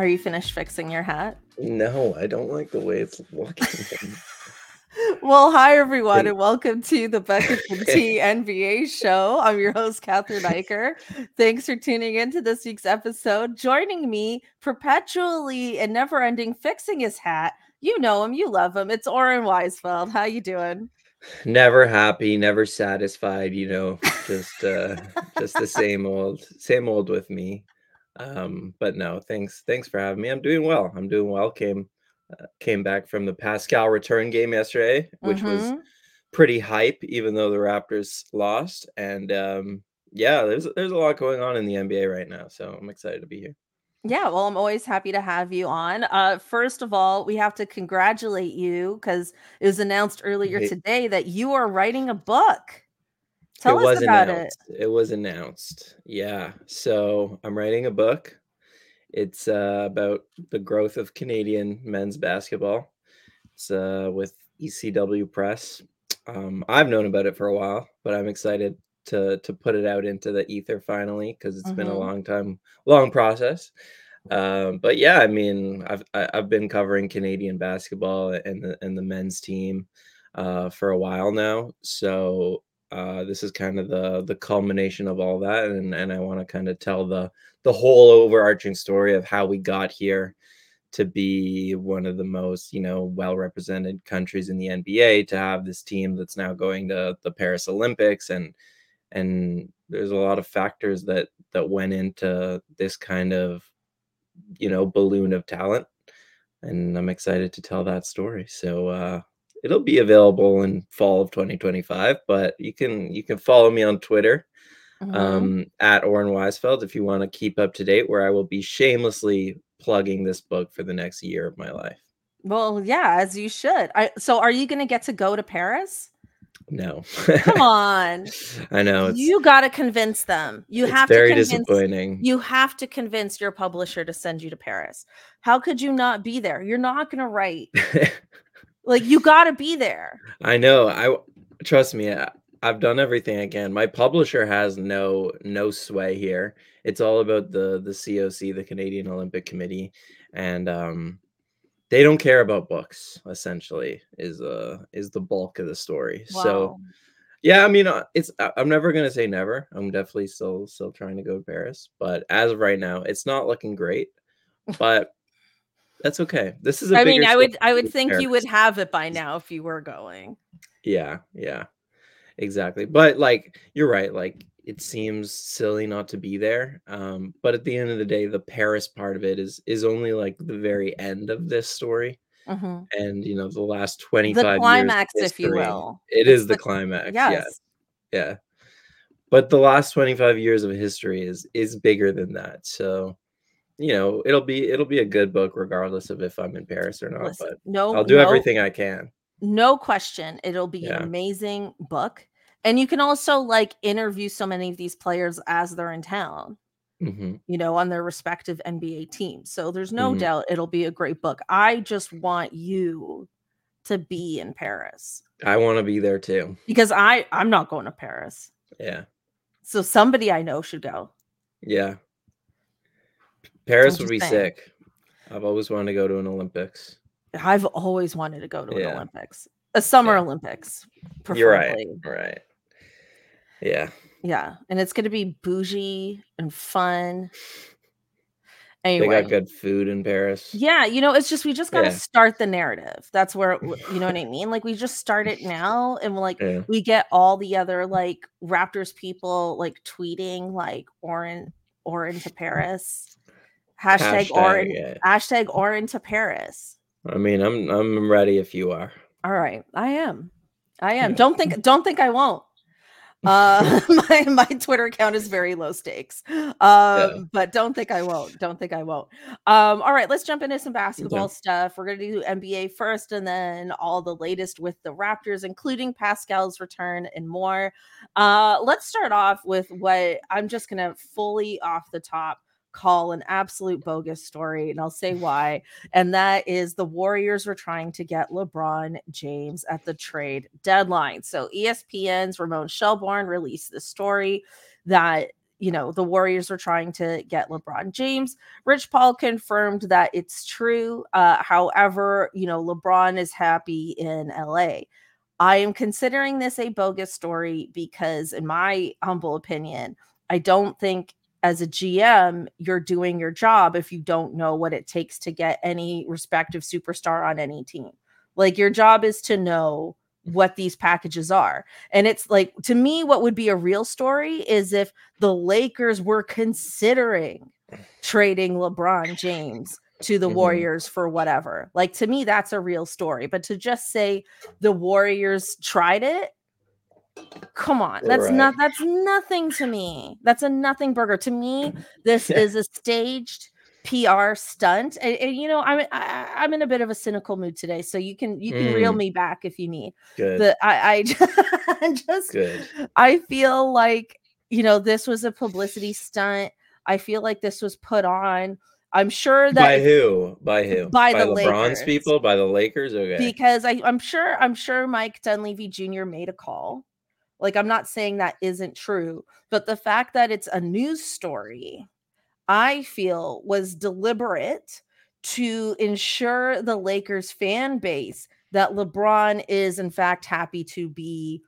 Are you finished fixing your hat? No, I don't like the way it's looking. well, hi everyone, and welcome to the Bucket and Tea NBA show. I'm your host, Cathryn Naiker. Thanks for tuning into this week's episode. Joining me perpetually and never-ending fixing his hat. You know him, you love him. It's Oren Weisfeld. How you doing? Never happy, never satisfied. You know, just uh, just the same old, same old with me. Um, but no, thanks, thanks for having me. I'm doing well. I'm doing well. Came uh, came back from the Pascal return game yesterday, which mm-hmm. was pretty hype, even though the Raptors lost. And um, yeah, there's there's a lot going on in the NBA right now, so I'm excited to be here. Yeah, well, I'm always happy to have you on. Uh, first of all, we have to congratulate you because it was announced earlier today that you are writing a book. Tell it us about announced. it. It was announced. Yeah. So I'm writing a book. It's uh, about the growth of Canadian men's basketball. It's uh, with ECW Press. Um, I've known about it for a while, but I'm excited to to put it out into the ether finally because it's mm-hmm. been a mm-hmm. long time, long process. Um, but yeah, I mean, I've I've been covering Canadian basketball and the and the men's team uh, for a while now, so uh, this is kind of the the culmination of all that, and and I want to kind of tell the the whole overarching story of how we got here to be one of the most you know well represented countries in the NBA to have this team that's now going to the Paris Olympics and and there's a lot of factors that that went into this kind of you know balloon of talent and I'm excited to tell that story. So uh it'll be available in fall of 2025 but you can you can follow me on twitter mm-hmm. um, at Oren Weisfeld if you want to keep up to date where I will be shamelessly plugging this book for the next year of my life. Well, yeah, as you should. I, so are you going to get to go to Paris? No. Come on. I know. You got to convince them. You have very to convince, disappointing. You have to convince your publisher to send you to Paris. How could you not be there? You're not going to write. Like you got to be there. I know. I trust me. I, I've done everything I can. My publisher has no no sway here. It's all about the the COC, the Canadian Olympic Committee, and um, they don't care about books. Essentially, is uh is the bulk of the story. Wow. So, yeah, I mean, uh, it's I'm never gonna say never. I'm definitely still still trying to go to Paris, but as of right now, it's not looking great. But that's okay. This is. I mean, I would I would think you would have it by now if you were going. Yeah, yeah, exactly. But like, you're right. Like, it seems silly not to be there. Um, but at the end of the day, the Paris part of it is is only like the very end of this story. Mm-hmm. And you know, the last 25 the climax, history, if you will. It it's is the, the climax. Yes. Yeah. Yeah. But the last 25 years of history is is bigger than that. So you know, it'll be it'll be a good book regardless of if I'm in Paris or not. Listen, but no, I'll do no, everything I can. No question, it'll be yeah. an amazing book, and you can also like interview so many of these players as they're in town. Mm-hmm. You know, on their respective NBA teams. So there's no mm-hmm. doubt it'll be a great book. I just want you to be in Paris. I want to be there too. Because I I'm not going to Paris. Yeah. So somebody I know should go. Yeah. Paris would be saying. sick. I've always wanted to go to an Olympics. I've always wanted to go to yeah. an Olympics, a summer yeah. Olympics. Preferably. You're right. Right. Yeah. Yeah, and it's going to be bougie and fun. Anyway, they got good food in Paris. Yeah, you know, it's just we just got to yeah. start the narrative. That's where you know what I mean. Like we just start it now, and like yeah. we get all the other like Raptors people like tweeting like Oren Oren to Paris. Hashtag, hashtag or yeah. hashtag Oren to Paris. I mean, I'm I'm ready if you are. All right, I am. I am. Don't think don't think I won't. Uh my my Twitter account is very low stakes. Um yeah. but don't think I won't. Don't think I won't. Um all right, let's jump into some basketball yeah. stuff. We're going to do NBA first and then all the latest with the Raptors including Pascal's return and more. Uh let's start off with what I'm just going to fully off the top call an absolute bogus story, and I'll say why. And that is the Warriors were trying to get LeBron James at the trade deadline. So ESPN's Ramona Shelburne released the story that you know the Warriors were trying to get LeBron James. Rich Paul confirmed that it's true. Uh, however, you know LeBron is happy in LA. I am considering this a bogus story because, in my humble opinion, I don't think as a GM, you're doing your job if you don't know what it takes to get any respective superstar on any team. Like your job is to know what these packages are. And it's like to me what would be a real story is if the Lakers were considering trading LeBron James to the mm-hmm. Warriors for whatever. Like to me that's a real story, but to just say the Warriors tried it Come on, that's right. not that's nothing to me. That's a nothing burger to me. This is a staged PR stunt, and, and you know I'm I, am i am in a bit of a cynical mood today, so you can you can mm. reel me back if you need. Good. But I I just Good. I feel like you know this was a publicity stunt. I feel like this was put on. I'm sure that by who? By who? By, by the LeBron's Lakers. people, by the Lakers. Okay. Because I, I'm sure I'm sure Mike Dunleavy Jr. made a call like, I'm not saying that isn't true, but the fact that it's a news story, I feel was deliberate to ensure the Lakers fan base that LeBron is, in fact, happy to be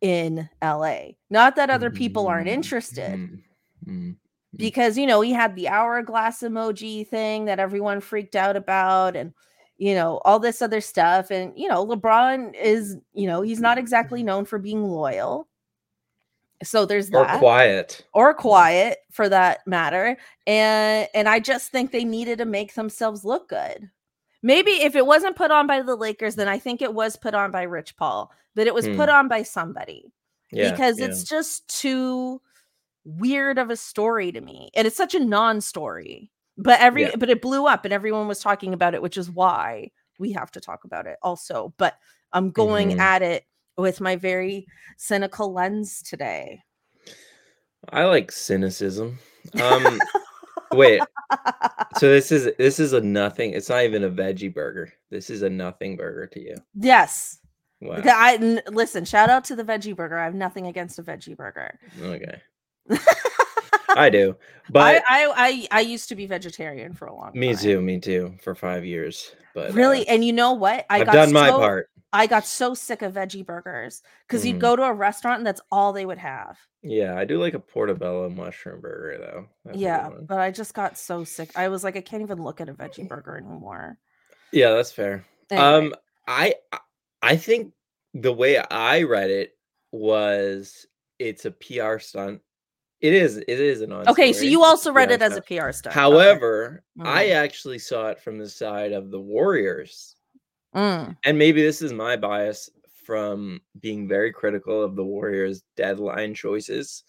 in LA. Not that other people aren't mm-hmm. interested. Mm-hmm. mm-hmm. Because, you know, he had the hourglass emoji thing that everyone freaked out about. And, you know, all this other stuff. And, you know, LeBron is, you know, he's not exactly known for being loyal. So there's that. Or quiet. Or quiet for that matter. And and I just think they needed to make themselves look good. Maybe if it wasn't put on by the Lakers, then I think it was put on by Rich Paul, but it was hmm. put on by somebody. Yeah, because yeah. it's just too weird of a story to me. And it's such a non-story but every yeah. but it blew up and everyone was talking about it which is why we have to talk about it also but i'm going mm-hmm. at it with my very cynical lens today i like cynicism um wait so this is this is a nothing it's not even a veggie burger this is a nothing burger to you yes wow. I n- listen shout out to the veggie burger i have nothing against a veggie burger okay I do, but I, I, I I used to be vegetarian for a long. Me time. Me too, me too, for five years. But really, uh, and you know what? I have got done so, my part. I got so sick of veggie burgers because mm. you'd go to a restaurant and that's all they would have. Yeah, I do like a portobello mushroom burger though. That's yeah, but I just got so sick. I was like, I can't even look at a veggie burger anymore. Yeah, that's fair. Anyway. Um, I I think the way I read it was it's a PR stunt it is. It is an on. Okay, so you also read it as a PR stunt. However, okay. I mm-hmm. actually saw it from the side of the Warriors, mm. and maybe this is my bias from being very critical of the Warriors' deadline choices,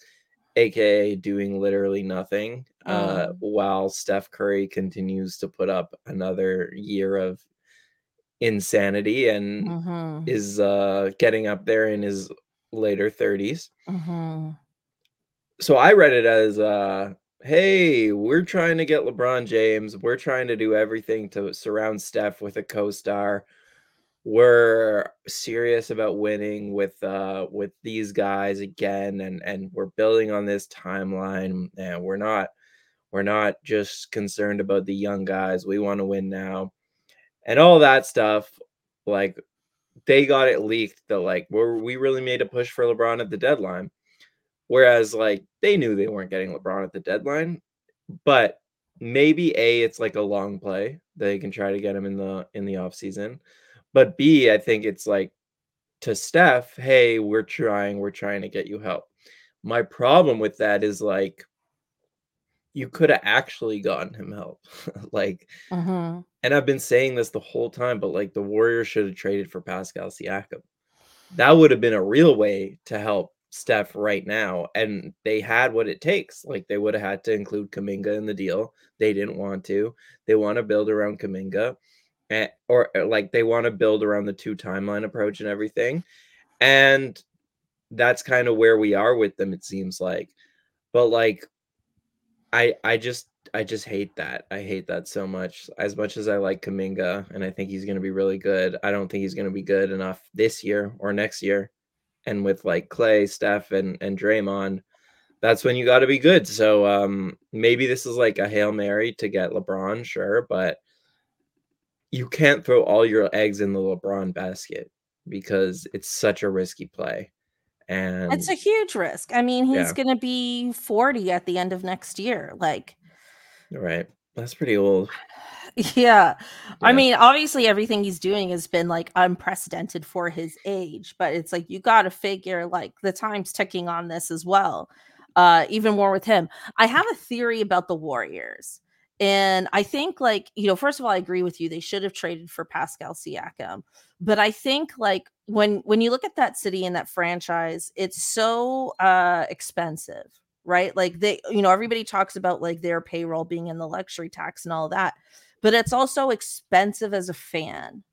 aka doing literally nothing, uh, mm. uh, while Steph Curry continues to put up another year of insanity and mm-hmm. is uh, getting up there in his later 30s. Mm-hmm so I read it as uh hey, we're trying to get LeBron James. We're trying to do everything to surround Steph with a co-star. We're serious about winning with uh with these guys again and and we're building on this timeline and we're not we're not just concerned about the young guys. We want to win now. And all that stuff like they got it leaked that like we we really made a push for LeBron at the deadline Whereas like they knew they weren't getting LeBron at the deadline, but maybe A, it's like a long play. They can try to get him in the in the off season. But B, I think it's like to Steph, hey, we're trying, we're trying to get you help. My problem with that is like you could have actually gotten him help. like, mm-hmm. and I've been saying this the whole time, but like the Warriors should have traded for Pascal Siakam. that would have been a real way to help Steph right now. And they had what it takes. Like they would have had to include Kuminga in the deal. They didn't want to. They want to build around Kuminga. And, eh, or, or like they want to build around the two timeline approach and everything. And that's kind of where we are with them, it seems like. But like I I just I just hate that. I hate that so much. As much as I like Kuminga and I think he's going to be really good, I don't think he's going to be good enough this year or next year. And with like Clay, Steph, and and Draymond, that's when you got to be good. So um maybe this is like a hail mary to get LeBron, sure, but you can't throw all your eggs in the LeBron basket because it's such a risky play. And It's a huge risk. I mean, he's Yeah. going to be 40 at the end of next year. Like, right, that's pretty old. yeah. I mean, obviously, everything he's doing has been like unprecedented for his age, but it's like you got to figure like the time's ticking on this as well. Uh, even more with him. I have a theory about the Warriors. And I think, like, you know, first of all, I agree with you. They should have traded for Pascal Siakam. But I think, like, when when you look at that city and that franchise, it's so uh expensive, right? Like they, you know, everybody talks about like their payroll being in the luxury tax and all that but it's also expensive as a fan.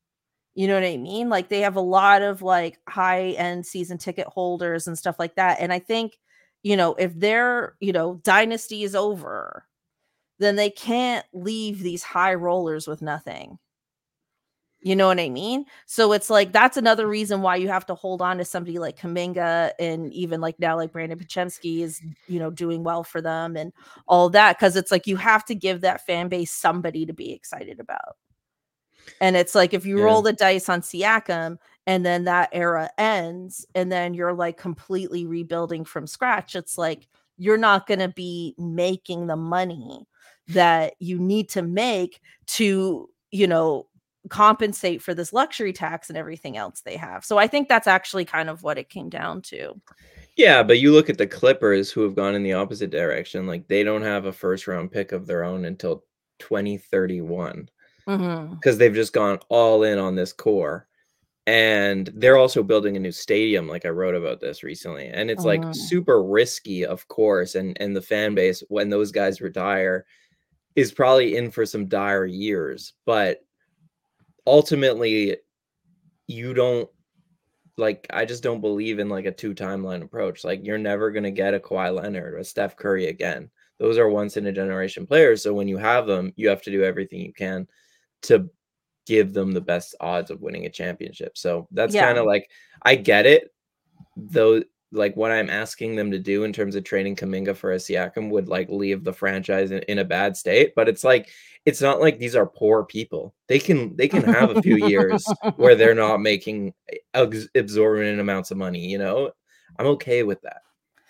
You know what I mean? Like they have a lot of like high end season ticket holders and stuff like that. And I think, you know, if their, you know, dynasty is over, then they can't leave these high rollers with nothing. You know what I mean? So it's like that's another mm-hmm. reason why you have to hold on to somebody like Kuminga and even like now like Brandin Podziemski is, you know, doing well for them and all that because it's like you have to give that fan base somebody to be excited about. And it's like if you Yeah. roll the dice on Siakam and then that era ends and then you're like completely rebuilding from scratch, it's like you're not going to be making the money that you need to make to, you know, compensate for this luxury tax and everything else they have. So I think that's actually kind of what it came down to. Yeah, but you look at the Clippers who have gone in the opposite direction. Like they don't have a first round pick of their own until 2031 Mhm. because they've just gone all in on this core. And they're also building a new stadium, like I wrote about this recently. And it's like Mhm. super risky, of course. And and the fan base, when those guys retire, is probably in for some dire years. But ultimately, you don't like I just don't believe in like a two timeline approach. Like you're never gonna get a Kawhi Leonard or a Steph Curry again. Those are once in a generation players. So when you have them, you have to do everything you can to give them the best odds of winning a championship. So that's Yeah. kind of like I get it, though. Like what I'm asking them to do in terms of trading Kuminga for a Siakam would like leave the franchise in, in a bad state. But it's like it's not like these are poor people. They can they can have a few years where they're not making exorbitant amounts of money. You know, I'm okay with that.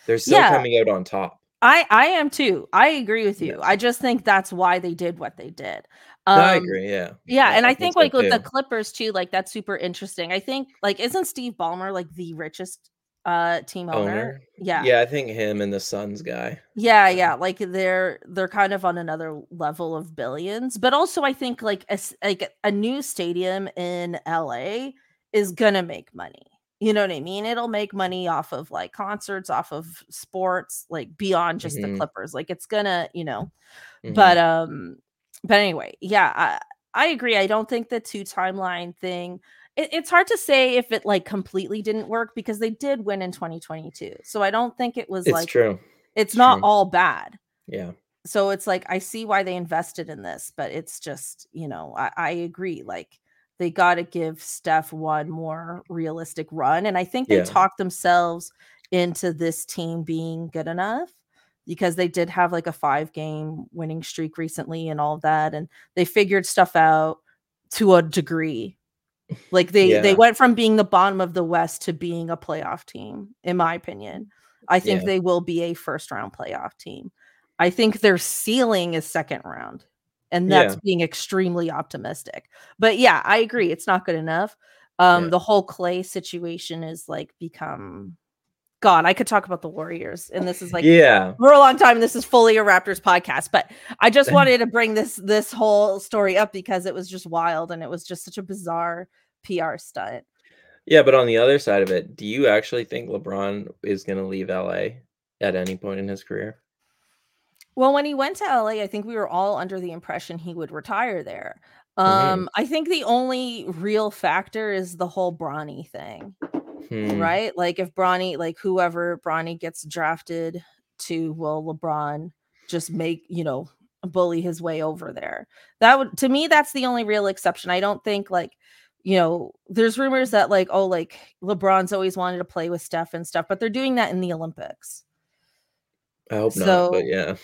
They're still Yeah. coming out on top. I I am too. I agree with you. I just think that's why they did what they did. No, I Um, agree. Yeah. Yeah, and I think think like with the. Clippers too, like that's super interesting. I think like isn't Steve Ballmer like the richest uh team owner? owner. Yeah. Yeah, I think him and the Suns guy. Yeah, yeah, like they're they're kind of on another level of billions, but also I think like a like a new stadium in LA is gonna make money. You know what I mean? It'll make money off of like concerts, off of sports, like beyond just the Mhm. Clippers. Like it's gonna, you know. Mhm. But um, but anyway, yeah, I I agree. I don't think the two timeline thing. It, it's hard to say if it like completely didn't work because they did win in 2022. So I don't think it was it's like true. it's It's not true. all bad Yeah. so it's like i see why they invested in this but it's just you know i, I agree like they got to give steph one more realistic run and i think they Yeah. talked themselves into this team being good enough because they did have like a five game winning streak recently and all of that and they figured stuff out to a degree like they they went from being the bottom of the west to being a playoff team in my opinion i think Yeah. they will be a first round playoff team I think their ceiling is second round. And that's Yeah. being extremely optimistic. But yeah, I agree. It's not good enough. Um, Yeah. the whole clay situation is like become God, I could talk about the Warriors. And this is like yeah. for a long time. This is fully a Raptors podcast, but I just wanted to bring this this whole story up because it was just wild and it was just such a bizarre PR stunt. Yeah, but on the other side of it, do you actually think LeBron is going to leave LA at any point in his career? Well, when he went to LA, I think we were all under the impression he would retire there. Mhm. Um, I think the only real factor is the whole Bronny thing, Hmm. right? Like if Bronny, like whoever Bronny gets drafted to, will LeBron just make, you know, bully his way over there? That would to me, that's the only real exception. I don't think like, you know, there's rumors that like, oh, like LeBron's always wanted to play with Steph and stuff, but they're doing that in the Olympics. I hope not, So but yeah.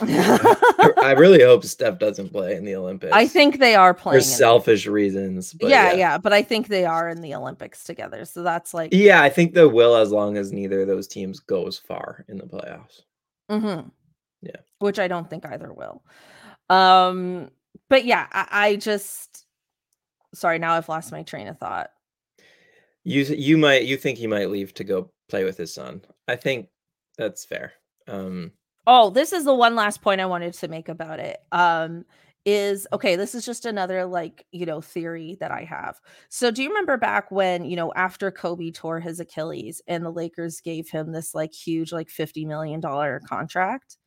I I really hope Steph doesn't play in the Olympics I think they are playing in selfish reasons. But yeah, yeah. yeah, but I think they are in the Olympics together. So that's like Yeah, I think they will as long as neither of those teams goes far in the playoffs. mhm. Yeah. Which I don't think either will. Um, but yeah, I, I just sorry, now I've lost my train of thought. You you might you think he might leave to go play with his son. I think that's fair. Um Oh, this is the one last point I wanted to make about it. Um, is okay, this is just another like, you know, theory that I have. So do you remember back when, you know, after Kobe tore his Achilles and the Lakers gave him this like huge, like $50 million contract,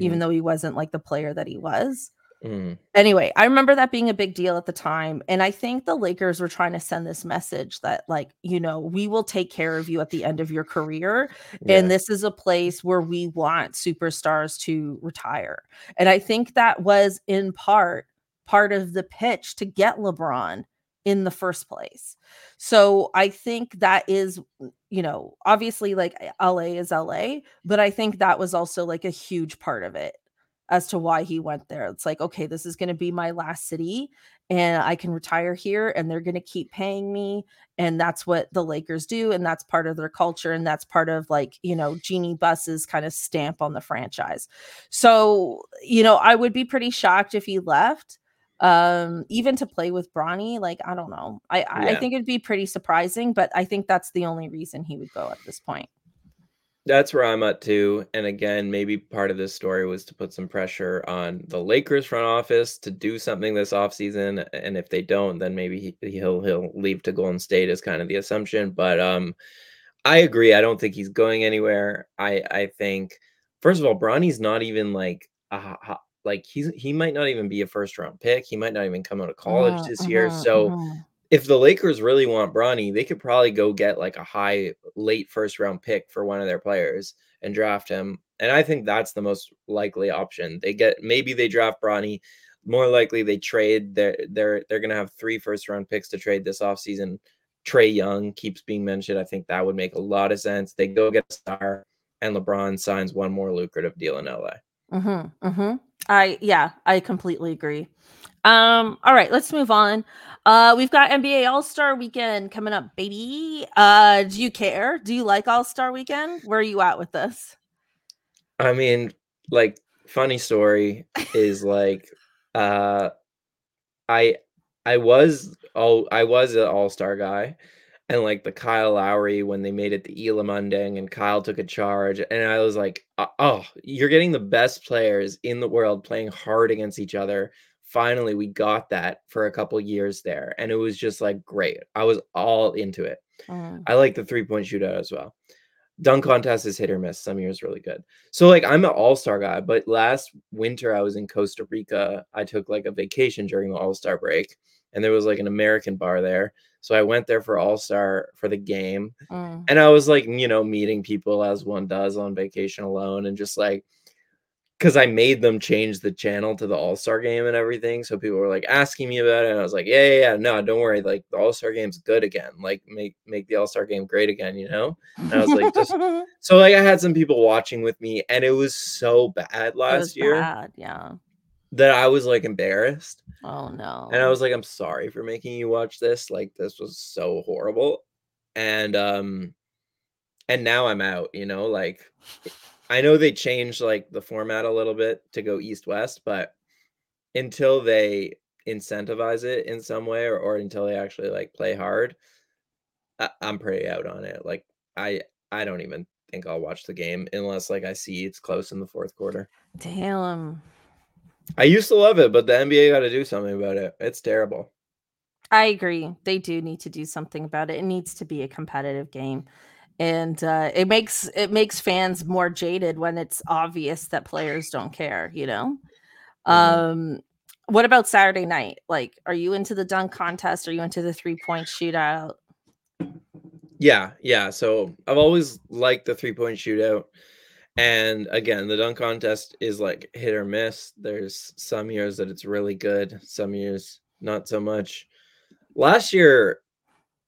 even mhm, though he wasn't like the player that he was? Mhm. Anyway, I remember that being a big deal at the time. And I think the Lakers were trying to send this message that, like, you know, we will take care of you at the end of your career. Yeah. And this is a place where we want superstars to retire. And I think that was in part part of the pitch to get LeBron in the first place. So I think that is, mm, you know, obviously like LA is LA, but I think that was also like a huge part of it as to why he went there. It's like, okay, this is going to be my last city and I can retire here and they're going to keep paying me. And that's what the Lakers do. And that's part of their culture. And that's part of like, you know, Jeanie Buss's kind of stamp on the franchise. So, you know, I would be pretty shocked if he left. Um, even to play with Bronny, like I don't know. I I think it'd be pretty surprising, but I think that's the only reason he would go at this point. That's where I'm at too. And again, maybe part of this story was to put some pressure on the Lakers front office to do something this offseason. And if they don't, then maybe he, he'll he'll leave to Golden State is kind of the assumption. But um I agree. I don't think he's going anywhere. I I think first of all, Bronny's not even like a like he's he might not even be a first round pick. He might not even come out of college Mhm, this year. mhm, So mhm. If the Lakers really want Bronny, they could probably go get like a high late first round pick for one of their players and draft him. And I think that's the most likely option. They get maybe they draft Bronny. More likely they trade. They're they're they're gonna have three first round picks to trade this offseason. Trae Young keeps being mentioned. I think that would make a lot of sense. They go get a star and LeBron signs one more lucrative deal in LA. Mhm, mhm. I yeah, I completely agree. Um, all right, let's move on. Uh, we've got NBA All-Star Weekend coming up, baby. Uh, do you care? Do you like All-Star Weekend? Where are you at with this? I mean, like funny story is like uh I I was oh I was an all-star guy and like the Kyle Lowry when they made it the Elam Ending and Kyle took a charge and I was like "Uh, oh you're getting the best players in the world playing hard against each other finally we got that for a couple years there and it was just like great I was all into it Mm, I like the three-point shootout as well dunk contest is hit or miss. Some years really good. So like I'm an all-star guy, but last winter I was in Costa Rica. I took like a vacation during the all-star break and there was like an American bar there. So I went there for all-star for the game. mm. And I was like, you know, meeting people as one does on vacation alone and just like because I made them change the channel to the All Star game and everything. So people were like asking me about it. And I was like, yeah, yeah, yeah, no, don't worry. Like the All Star game's good again. Like make make the All Star game great again, you know? And I was like, just so like I had some people watching with me, and it was so bad last year bad, yeah. that I was like embarrassed. Oh no. And I was like, I'm sorry for making you watch this. Like this was so horrible. And um and now I'm out, you know, like I know they changed like the format a little bit to go east west, but until they incentivize it in some way or, or until they actually like play hard, I, I'm pretty out on it. Like I I don't even think I'll watch the game unless like I see it's close in the fourth quarter. Damn. I used to love it, but the NBA got to do something about it. It's terrible. I agree. They do need to do something about it. It needs to be a competitive game. And uh, it makes it makes fans more jaded when it's obvious that players don't care, you know? Mm-hmm. Um what about Saturday night? Like, are you into the dunk contest? Are you into the three point shootout? Yeah, yeah. So I've always liked the three point shootout. And again, the dunk contest is like hit or miss. There's some years that it's really good, some years not so much. Last year,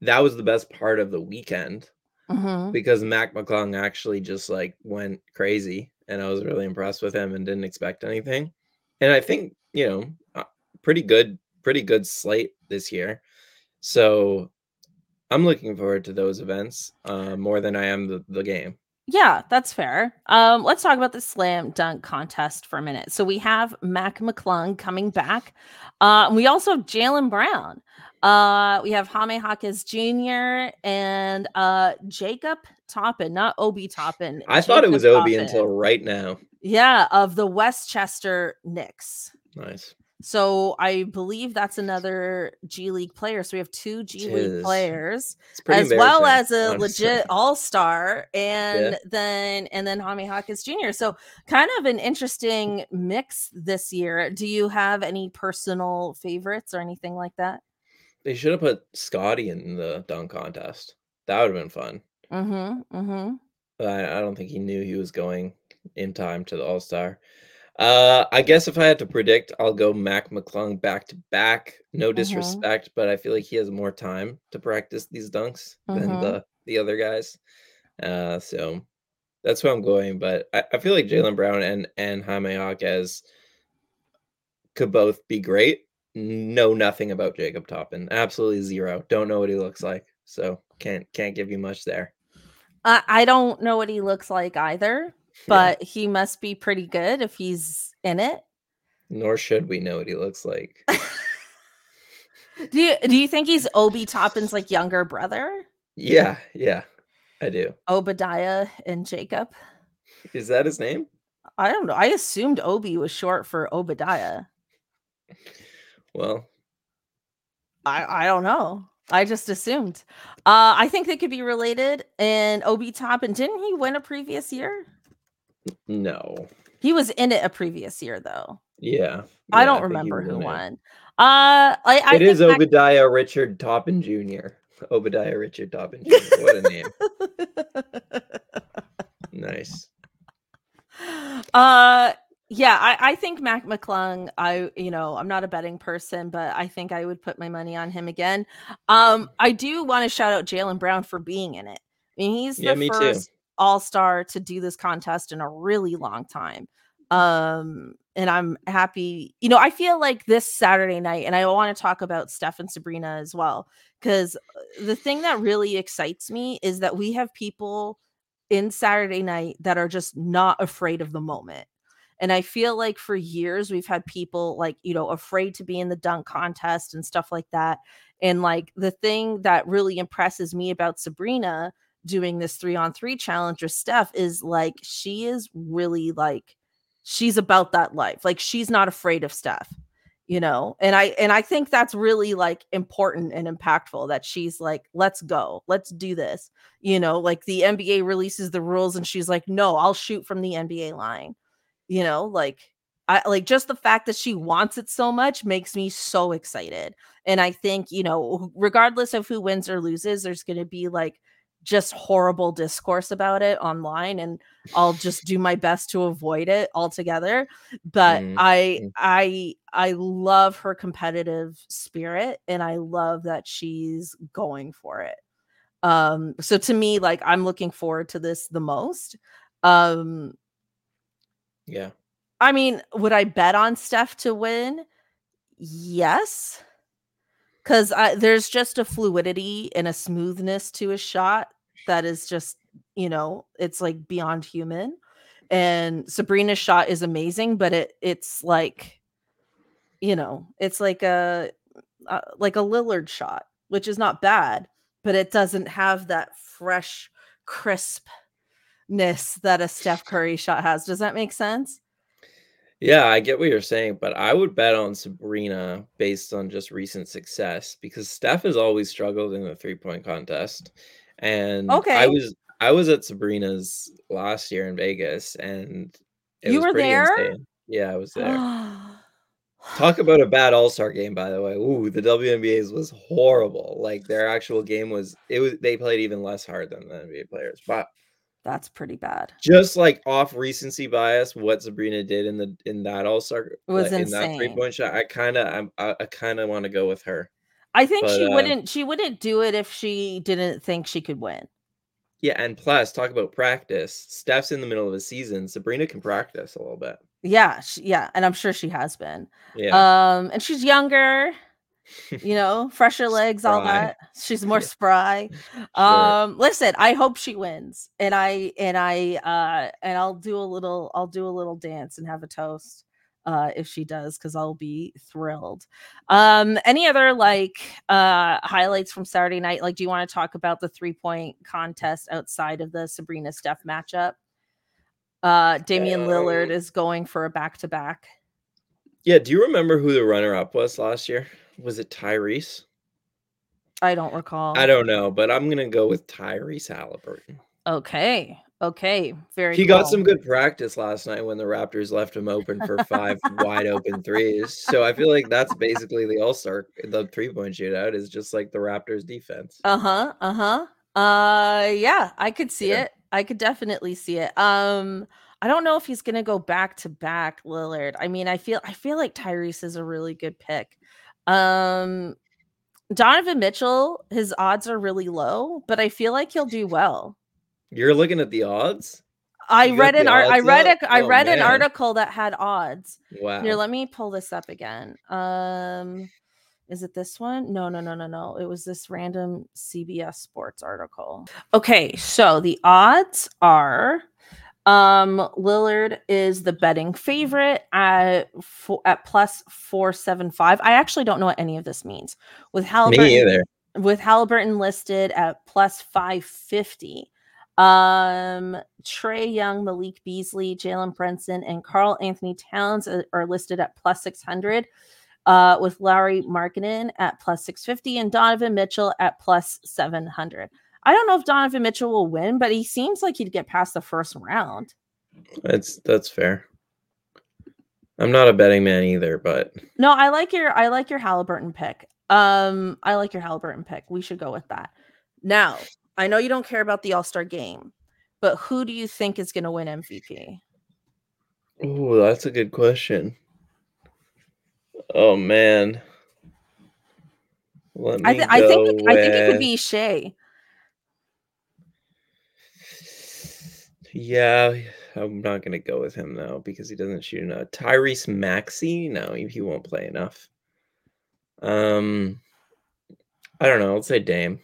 that was the best part of the weekend mm-hmm. because Mac McClung actually just like went crazy. And I was really impressed with him and didn't expect anything. And I think, you know, uh, pretty good, pretty good slate this year. So I'm looking forward to those events uh, more than I am the, the game. Yeah, that's fair. Um, let's talk about the slam dunk contest for a minute. So we have Mac McClung coming back. Uh, we also have Jaylen Brown. Uh, we have Jaime Jaquez Jr. and uh, Jacob Toppin, not Obi Toppin. I Jacob thought it was Obi until right now. Yeah, of the Westchester Knicks. Nice. So I believe that's another G League player. So we have two G League players, as well as a honestly. legit All Star, and yeah. then and then Jaime Hawkins Jr. So kind of an interesting mix this year. Do you have any personal favorites or anything like that? They should have put Scottie in the dunk contest. That would have been fun. Mm-hmm. Mm-hmm. But I, I don't think he knew he was going in time to the All Star. Uh, I guess if I had to predict, I'll go Mac McClung back to back. No mm-hmm. disrespect, mm-hmm. but I feel like he has more time to practice these dunks mm-hmm. than the the other guys. Uh, so that's where I'm going. But I, I feel like Jaylen Brown and and Jaime Jaquez could both be great. Know nothing about Jacob Toppin. Absolutely zero. Don't know what he looks like. So can't can't give you much there. Uh, I don't know what he looks like either but yeah. he must be pretty good if he's in it. Nor should we know what he looks like. do you do you think he's Obi Toppin's like younger brother? Yeah, yeah, I do. Obadiah and Jacob. Is that his name? I don't know. I assumed Obi was short for Obadiah. Well, I I don't know. I just assumed. Uh, I think they could be related. And Obi Toppin, didn't he win a previous year? No. He was in it a previous year though. Yeah. I don't I remember who won. Uh I, I It is Obadiah I... Richard Toppin Jr. Obadiah Richard Toppin Jr. What a name. nice. Uh yeah, I, I think Mac McClung, I you know, I'm not a betting person, but I think I would put my money on him again. Um, I do want to shout out Jaylen Brown for being in it. I mean, he's the yeah, me first too all star to do this contest in a really long time. Um, and I'm happy. You know, I feel like this Saturday night, and I want to talk about Steph and Sabrina as well, because uh, the thing that really excites me is that we have people in Saturday night that are just not afraid of the moment. And I feel like for years we've had people like, you know, afraid to be in the dunk contest and stuff like that. And like the thing that really impresses me about Sabrina doing this three on three challenge with Steph is like she is really like she's about that life. Like she's not afraid of Steph, you know. And I and I think that's really like important and impactful that she's like, let's go, let's do this. You know, like the NBA releases the rules and she's like, no, I'll shoot from the NBA line. You know, like I like just the fact that she wants it so much makes me so excited. And I think, you know, regardless of who wins or loses, there's going to be like just horrible discourse about it online and I'll just do my best to avoid it altogether but mm I mm. I I love her competitive spirit and I love that she's going for it. Um so to me like I'm looking forward to this the most um yeah. I mean would I bet on Steph to win? Yes because there's just a fluidity and a smoothness to a shot that is just you know it's like beyond human and sabrina's shot is amazing but it it's like you know it's like a uh, like a lillard shot which is not bad but it doesn't have that fresh crispness that a steph curry shot has does that make sense Yeah, I get what you're saying, but I would bet on Sabrina based on just recent success because Steph has always struggled in the three-point contest. And Okay. I was I was at Sabrina's last year in Vegas and it You was were there? insane. Yeah, I was there. Talk about a bad All-Star game, by the way. Ooh, the WNBA's was horrible. Like their actual game was it was they played even less hard than the NBA players. But That's pretty bad. just like off recency bias, what Sabrina did in the in that All Star was in that three insane. point shot, I kind of I, I kind of want to go with her. I think But, she uh, wouldn't she wouldn't do it if she didn't think she could win. Yeah, and plus talk about practice. Steph's in the middle of a season. Sabrina can practice a little bit. Yeah, she, yeah, and I'm sure she has been. Yeah, Um, and she's younger, you know, fresher legs, all that. She's more spry. sure. Um, listen, I hope she wins, and I and I uh and I'll do a little, I'll do a little dance and have a toast. Uh, if she does, because I'll be thrilled. Um, any other like uh highlights from Saturday night? Like, do you want to talk about the three point contest outside of the Sabrina Steph matchup? Uh, Damian Lillard is going for a back to back. yeah. Do you remember who the runner up was last year? Was it Tyrese? I don't recall. I don't know, but I'm gonna go with Tyrese Halliburton. Okay. Okay. Very He got some good practice last night when the Raptors left him open for five wide open threes. So I feel like that's basically the All Star. The three point shootout is just like the Raptors defense. Uh-huh. Uh-huh. Uh yeah, I could see Yeah. it. I could definitely see it. Um I don't know if he's going to go back to back Lillard. I mean, I feel I feel like Tyrese is a really good pick. Um Donovan Mitchell, his odds are really low, but I feel like he'll do well. You're looking at the odds. I You read an art I read up? a I Oh, read an article that had odds. Wow. Here, let me pull this up again. Um, is it this one? No, no, no, no, no. It was this random CBS Sports article. Okay, so the odds are um Lillard is the betting favorite at at plus 475. I actually don't know what any of this means. With Halliburton Me either. with Halliburton listed at plus 550. Um, Trae Young, Malik Beasley, Jalen Brunson, and Karl-Anthony Towns are, are listed at plus 600. Uh, with Lauri Markkanen at plus 650 and Donovan Mitchell at plus 700. I don't know if Donovan Mitchell will win, but he seems like he'd get past the first round. That's that's fair. I'm not a betting man either, but No, I like your I like your Halliburton pick. Um, I like your Halliburton pick. We should go with that. Now, I know you don't care about the All-Star game, but who do you think is gonna win MVP? oh, that's a good question. Oh man. Let me I, th- I think it, I think it could be Shai. Yeah, I'm not gonna go with him though because he doesn't shoot enough. Tyrese Maxey, no, he, he won't play enough. Um, I don't know. Let's say Dame.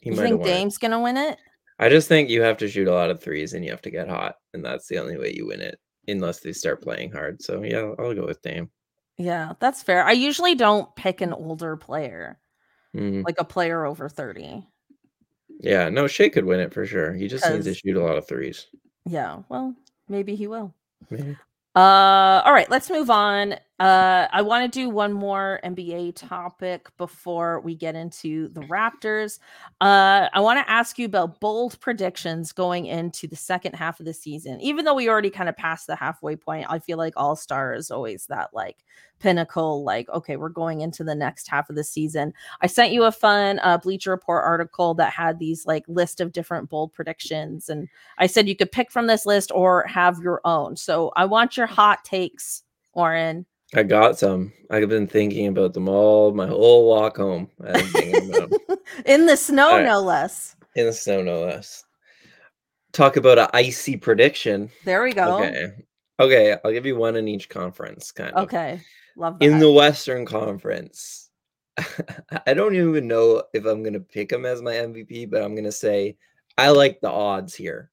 He You think won it. Dame's gonna win it? I just think you have to shoot a lot of threes and you have to get hot, and that's the only way you win it, unless they start playing hard. So yeah, I'll, go with Dame. Yeah, that's fair. I usually don't pick an older player, Mm, like a player over 30. yeah, no, Shai could win it for sure. He just needs to shoot a lot of threes. Yeah, well, maybe he will. Maybe. Uh, all right, let's move on. Uh, I want to do one more NBA topic before we get into the Raptors. Uh, I want to ask you about bold predictions going into the second half of the season. Even though we already kind of passed the halfway point, I feel like All Star is always that like pinnacle. Like, okay, we're going into the next half of the season. I sent you a fun uh, Bleacher Report article that had these like list of different bold predictions, and I said you could pick from this list or have your own. So I want your hot takes, Oren. I got some. I've been thinking about them all my whole walk home. I've been thinking about 'em. In the snow, right. no less. in the snow, no less. Talk about an icy prediction. There we go. Okay. Okay, I'll give you one in each conference, kind of. Okay. Love that. In the Western Conference, I don't even know if I'm going to pick him as my MVP, but I'm going to say I like the odds here.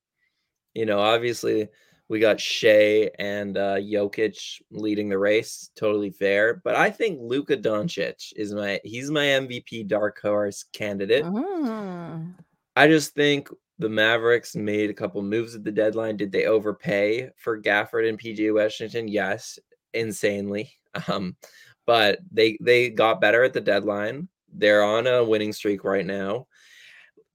You know, obviously, we got Shai and uh, Jokic leading the race, totally fair. But I think Luka Doncic is my he's my MVP dark horse candidate. Mm. I just think the Mavericks made a couple moves at the deadline. Did they overpay for Gafford and PJ Washington? Yes, insanely. Um, but they they got better at the deadline. They're on a winning streak right now.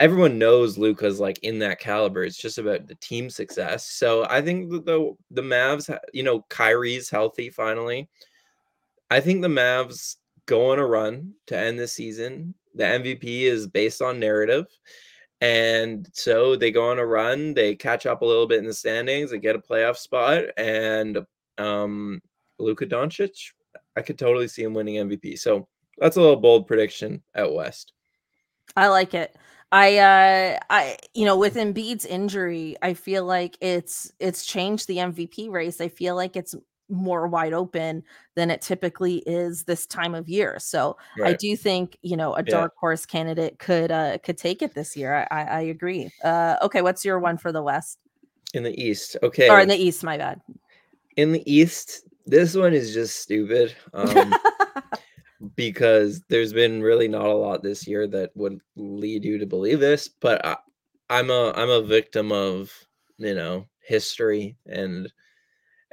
Everyone knows Luka's like in that caliber. It's just about the team success. So I think the the, the Mavs, you know, Kyrie's healthy finally. I think the Mavs go on a run to end the season. The MVP is based on narrative. And so they go on a run, they catch up a little bit in the standings, they get a playoff spot, and um Luka Doncic, I could totally see him winning MVP. So that's a little bold prediction out west. I like it. I uh I you know with Embiid's injury, I feel like it's it's changed the MVP race. I feel like it's more wide open than it typically is this time of year. So right. I do think you know a dark yeah. horse candidate could uh could take it this year. I I, I agree. Uh okay, what's your one for the West? In the East, okay. Or in the East, my bad. In the East, this one is just stupid. Um because there's been really not a lot this year that would lead you to believe this, but I, I'm a I'm a victim of you know history and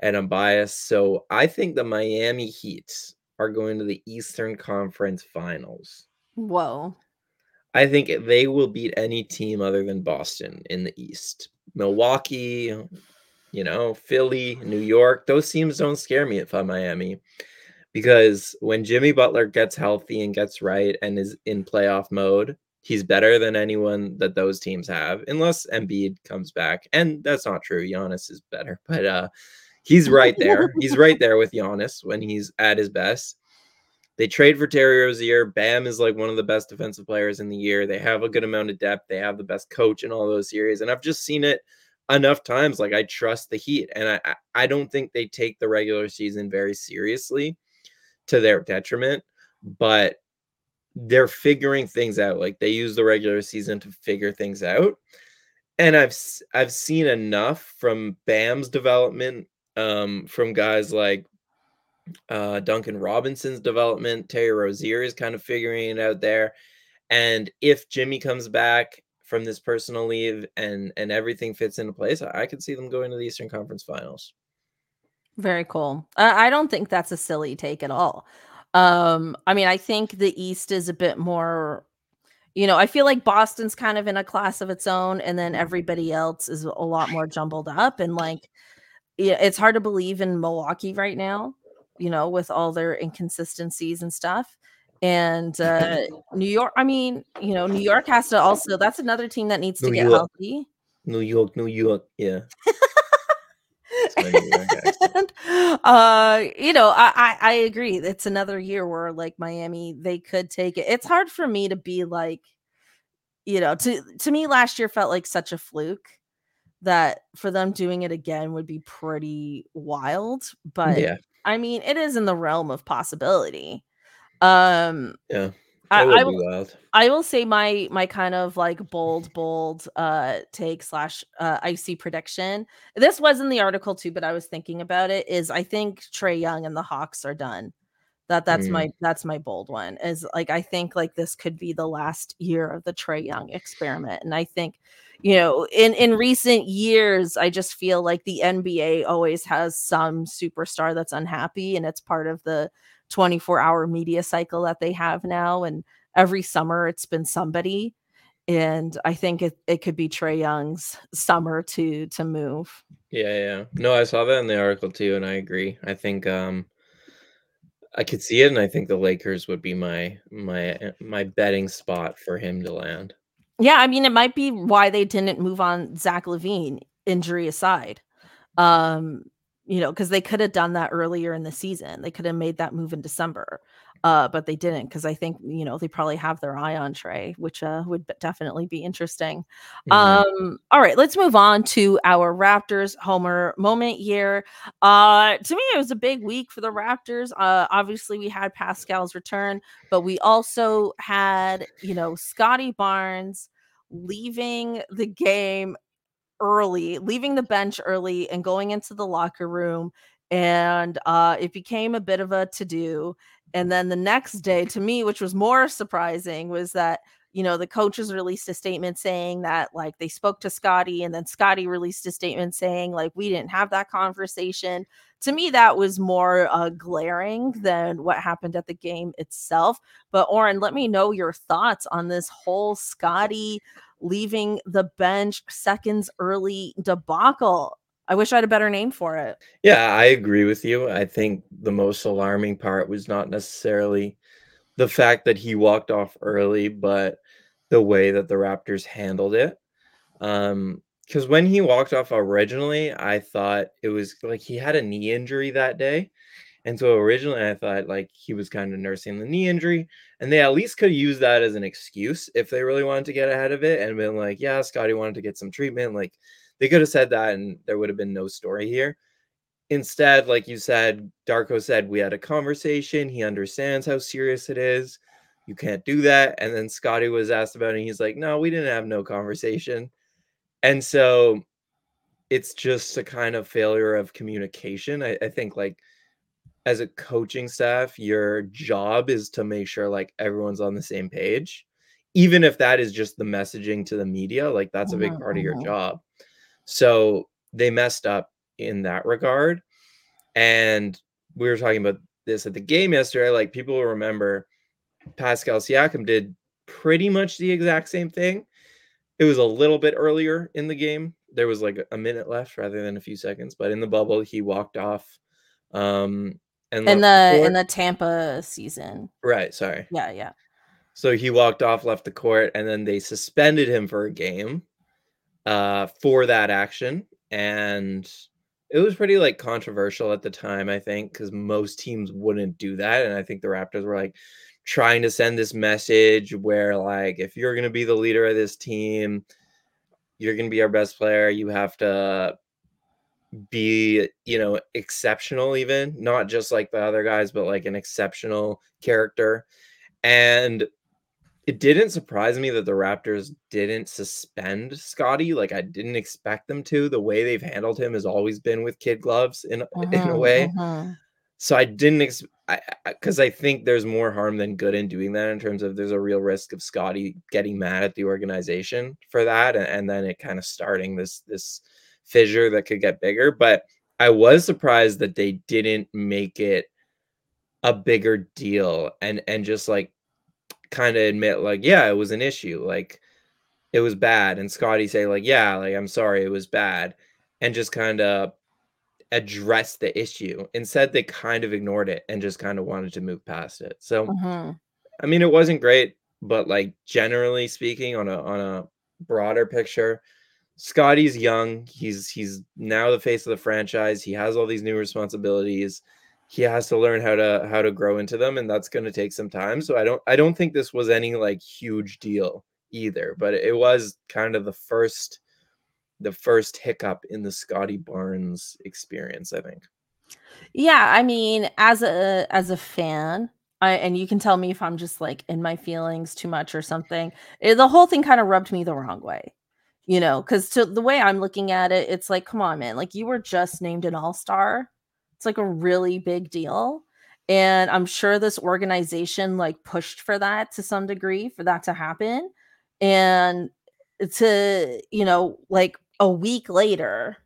and I'm biased. So I think the Miami Heat are going to the Eastern Conference Finals. Whoa. I think they will beat any team other than Boston in the East. Milwaukee, you know, Philly, New York, those teams don't scare me if I'm Miami. Because when Jimmy Butler gets healthy and gets right and is in playoff mode, he's better than anyone that those teams have, unless Embiid comes back. And that's not true. Giannis is better. But uh He's right there. he's right there with Giannis when he's at his best. They trade for Terry Rozier. Bam is like one of the best defensive players in the year. They have a good amount of depth. They have the best coach in all those series. And I've just seen it enough times. Like I trust the Heat. And I I don't think they take the regular season very seriously to their detriment, but they're figuring things out. Like they use the regular season to figure things out. And I've I've seen enough from Bam's development um, from guys like uh, Duncan Robinson's development. Terry Rozier is kind of figuring it out there. And if Jimmy comes back from this personal leave and and everything fits into place, I, I could see them going to the Eastern Conference Finals. Very cool. I, I don't think that's a silly take at all. Um, I mean, I think the East is a bit more you know, I feel like Boston's kind of in a class of its own, and then everybody else is a lot more jumbled up. And like, it's hard to believe in Milwaukee right now, you know, with all their inconsistencies and stuff. And uh New York, I mean, you know, New York has to also that's another team that needs New to get York. healthy. New York, New York, yeah. and, uh, you know, I, I I agree. It's another year where like Miami, they could take it. It's hard for me to be like, you know, to to me last year felt like such a fluke that for them doing it again would be pretty wild. But yeah. I mean, it is in the realm of possibility. Um, yeah. I, I, will, I will say my my kind of like bold bold uh take slash uh icy prediction. This was in the article too but i was thinking about it is i think Trae Young and the hawks are done. That that's mm. my that's my bold one is like i think like this could be the last year of the Trae Young experiment and i think you know in in recent years i just feel like the nba always has some superstar that's unhappy and it's part of the 24 hour media cycle that they have now and every summer it's been somebody and i think it, it could be Trae Young's summer to to move. Yeah yeah. No i saw that in the article too and i agree. I think um i could see it and i think the lakers would be my my my betting spot for him to land. Yeah, I mean, it might be why they didn't move on Zach LaVine, injury aside. Um, you know, because they could have done that earlier in the season. They could have made that move in December, uh, but they didn't because I think you know they probably have their eye on Trae, which uh, would definitely be interesting. Mm-hmm. Um, all right, let's move on to our Raptors Homer moment here. Uh, to me, it was a big week for the Raptors. Uh, obviously, we had Pascal's return, but we also had you know Scottie Barnes leaving the game early, leaving the bench early and going into the locker room. And uh, it became a bit of a to do. And then the next day, to me, which was more surprising, was that you know, the coaches released a statement saying that like they spoke to Scottie, and then Scottie released a statement saying like we didn't have that conversation. To me, that was more uh, glaring than what happened at the game itself. But Oren, let me know your thoughts on this whole Scottie leaving the bench seconds early debacle. I wish I had a better name for it. Yeah, I agree with you. I think the most alarming part was not necessarily the fact that he walked off early, but the way that the Raptors handled it. Um, because when he walked off originally, I thought it was like he had a knee injury that day. And so originally I thought like he was kind of nursing the knee injury, and they at least could use that as an excuse if they really wanted to get ahead of it and been like, yeah, Scottie wanted to get some treatment. Like they could have said that and there would have been no story here. Instead, like you said, Darko said, we had a conversation. He understands how serious it is. You can't do that. And then Scottie was asked about it. And he's like, no, we didn't have no conversation. And so it's just a kind of failure of communication. I, I think like as a coaching staff, your job is to make sure like everyone's on the same page. Even if that is just the messaging to the media, like that's a big part of your Mhm. job. So they messed up in that regard. And we were talking about this at the game yesterday. Like people will remember Pascal Siakam did pretty much the exact same thing. It was a little bit earlier in the game. There was like a minute left rather than a few seconds, but in the bubble, he walked off. Um, and In left the in the Tampa season. right, sorry. Yeah, yeah. So he walked off, left the court, and then they suspended him for a game uh, for that action. And it was pretty like controversial at the time, I think, because most teams wouldn't do that. And I think the Raptors were like trying to send this message where, like, if you're going to be the leader of this team, you're going to be our best player, you have to be, you know, exceptional, even not just like the other guys, but like an exceptional character. And it didn't surprise me that the Raptors didn't suspend Scottie. Like I didn't expect them to. The way they've handled him has always been with kid gloves in in a Mhm, way. mhm. So I didn't ex- I because I, think there's more harm than good in doing that in terms of there's a real risk of Scottie getting mad at the organization for that and, and then it kind of starting this this fissure that could get bigger. But I was surprised that they didn't make it a bigger deal and and just like kind of admit like yeah it was an issue like it was bad and Scottie say like yeah like i'm sorry it was bad and just kind of address the issue instead they kind of ignored it and just kind of wanted to move past it so Mhm. i mean it wasn't great but like generally speaking on a on a broader picture Scottie's young he's he's now the face of the franchise he has all these new responsibilities he has to learn how to how to grow into them and that's going to take some time so i don't i don't think this was any like huge deal either but it was kind of the first the first hiccup in the Scottie Barnes experience i think Yeah, I mean, as a as a fan, I and you can tell me if I'm just like in my feelings too much or something. eh, the whole thing kind of rubbed me the wrong way. You know, because to the way I'm looking at it, it's like, come on, man, like you were just named an all-star. It's like a really big deal. And I'm sure this organization like pushed for that to some degree for that to happen. And to, you know, like a week later,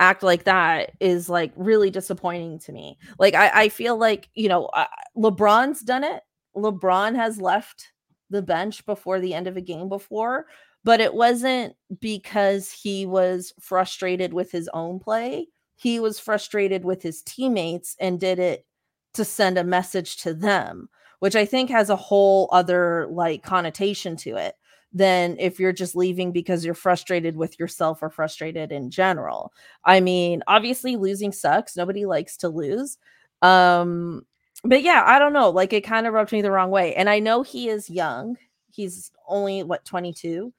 act like that is like really disappointing to me. Like I, I feel like you know LeBron's done it. LeBron has left the bench before the end of a game before, but it wasn't because he was frustrated with his own play. He was frustrated with his teammates and did it to send a message to them, which I think has a whole other like connotation to it than if you're just leaving because you're frustrated with yourself or frustrated in general. I mean, obviously losing sucks. Nobody likes to lose. Um but yeah, I don't know, like it kind of rubbed me the wrong way. And I know he is young. He's only what 22.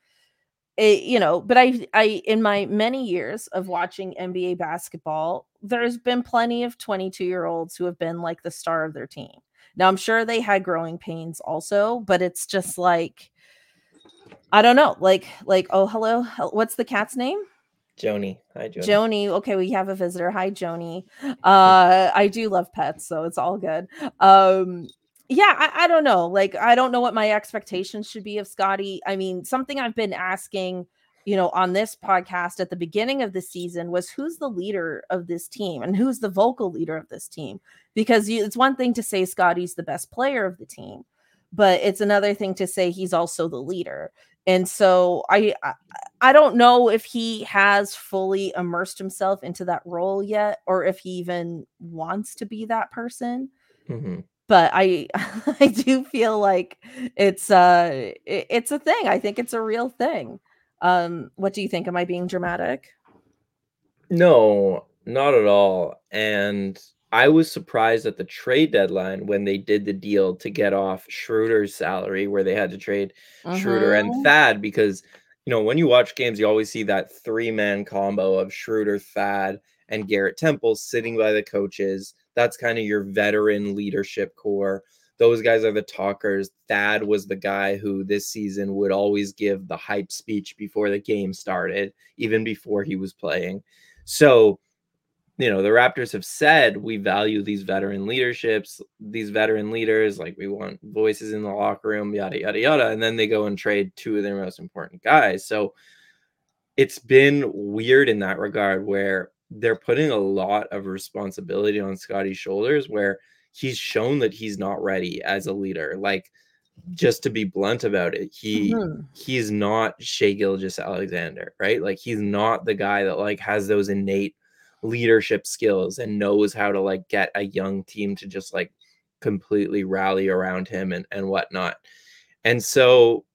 It, you know, but I I in my many years of watching NBA basketball, there's been plenty of 22-year-olds who have been like the star of their team. Now I'm sure they had growing pains also, but it's just like I don't know, like like oh hello, what's the cat's name? joni hi joni Joni. Okay, we have a visitor. Hi, Joni. Uh, I do love pets, so it's all good. Um, yeah, I, I don't know. Like, I don't know what my expectations should be of Scottie. I mean, something I've been asking, you know, on this podcast at the beginning of the season was who's the leader of this team and who's the vocal leader of this team? Because you, it's one thing to say Scottie's the best player of the team, but it's another thing to say he's also the leader. And so I, I don't know if he has fully immersed himself into that role yet or if he even wants to be that person. Mm-hmm but I I do feel like it's uh it's a thing. I think it's a real thing. Um what do you think? Am I being dramatic? No, not at all. And I was surprised at the trade deadline when they did the deal to get off Schroeder's salary where they had to trade uh-huh. Schroeder and mm-hmm. Thad because you know when you watch games you always see that three-man combo of Schroeder, Thad and Garrett Temple sitting by the coaches that's kind of your veteran leadership core. Those guys are the talkers. Thad was the guy who this season would always give the hype speech before the game started, even before he was playing. So, you know, the Raptors have said we value these veteran leaderships, these veteran leaders, like we want voices in the locker room, yada, yada, yada. And then they go and trade two of their most important guys. So it's been weird in that regard where they're putting a lot of responsibility on Scottie's shoulders where he's shown that he's not ready as a leader. Like just to be blunt about it, he mm-hmm. he's not Shai Gilgeous-Alexander, right? Like he's not the guy that like has those innate leadership skills and knows how to like get a young team to just like completely rally around him and, and whatnot. And so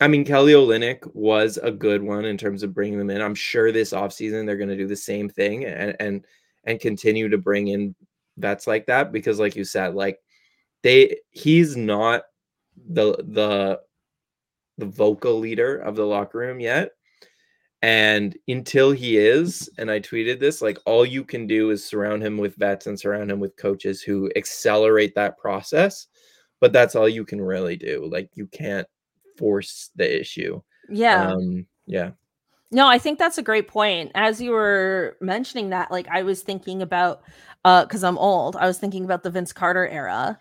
I mean, Kelly Olynyk was a good one in terms of bringing them in. I'm sure this offseason they're going to do the same thing and and and continue to bring in vets like that because, like you said, like they he's not the the the vocal leader of the locker room yet. And until he is, and I tweeted this, like all you can do is surround him with vets and surround him with coaches who accelerate that process. But that's all you can really do. Like you can't force the issue. Yeah. Um, yeah. No, I think that's a great point. As you were mentioning that, like I was thinking about uh because I'm old, I was thinking about the Vince Carter era,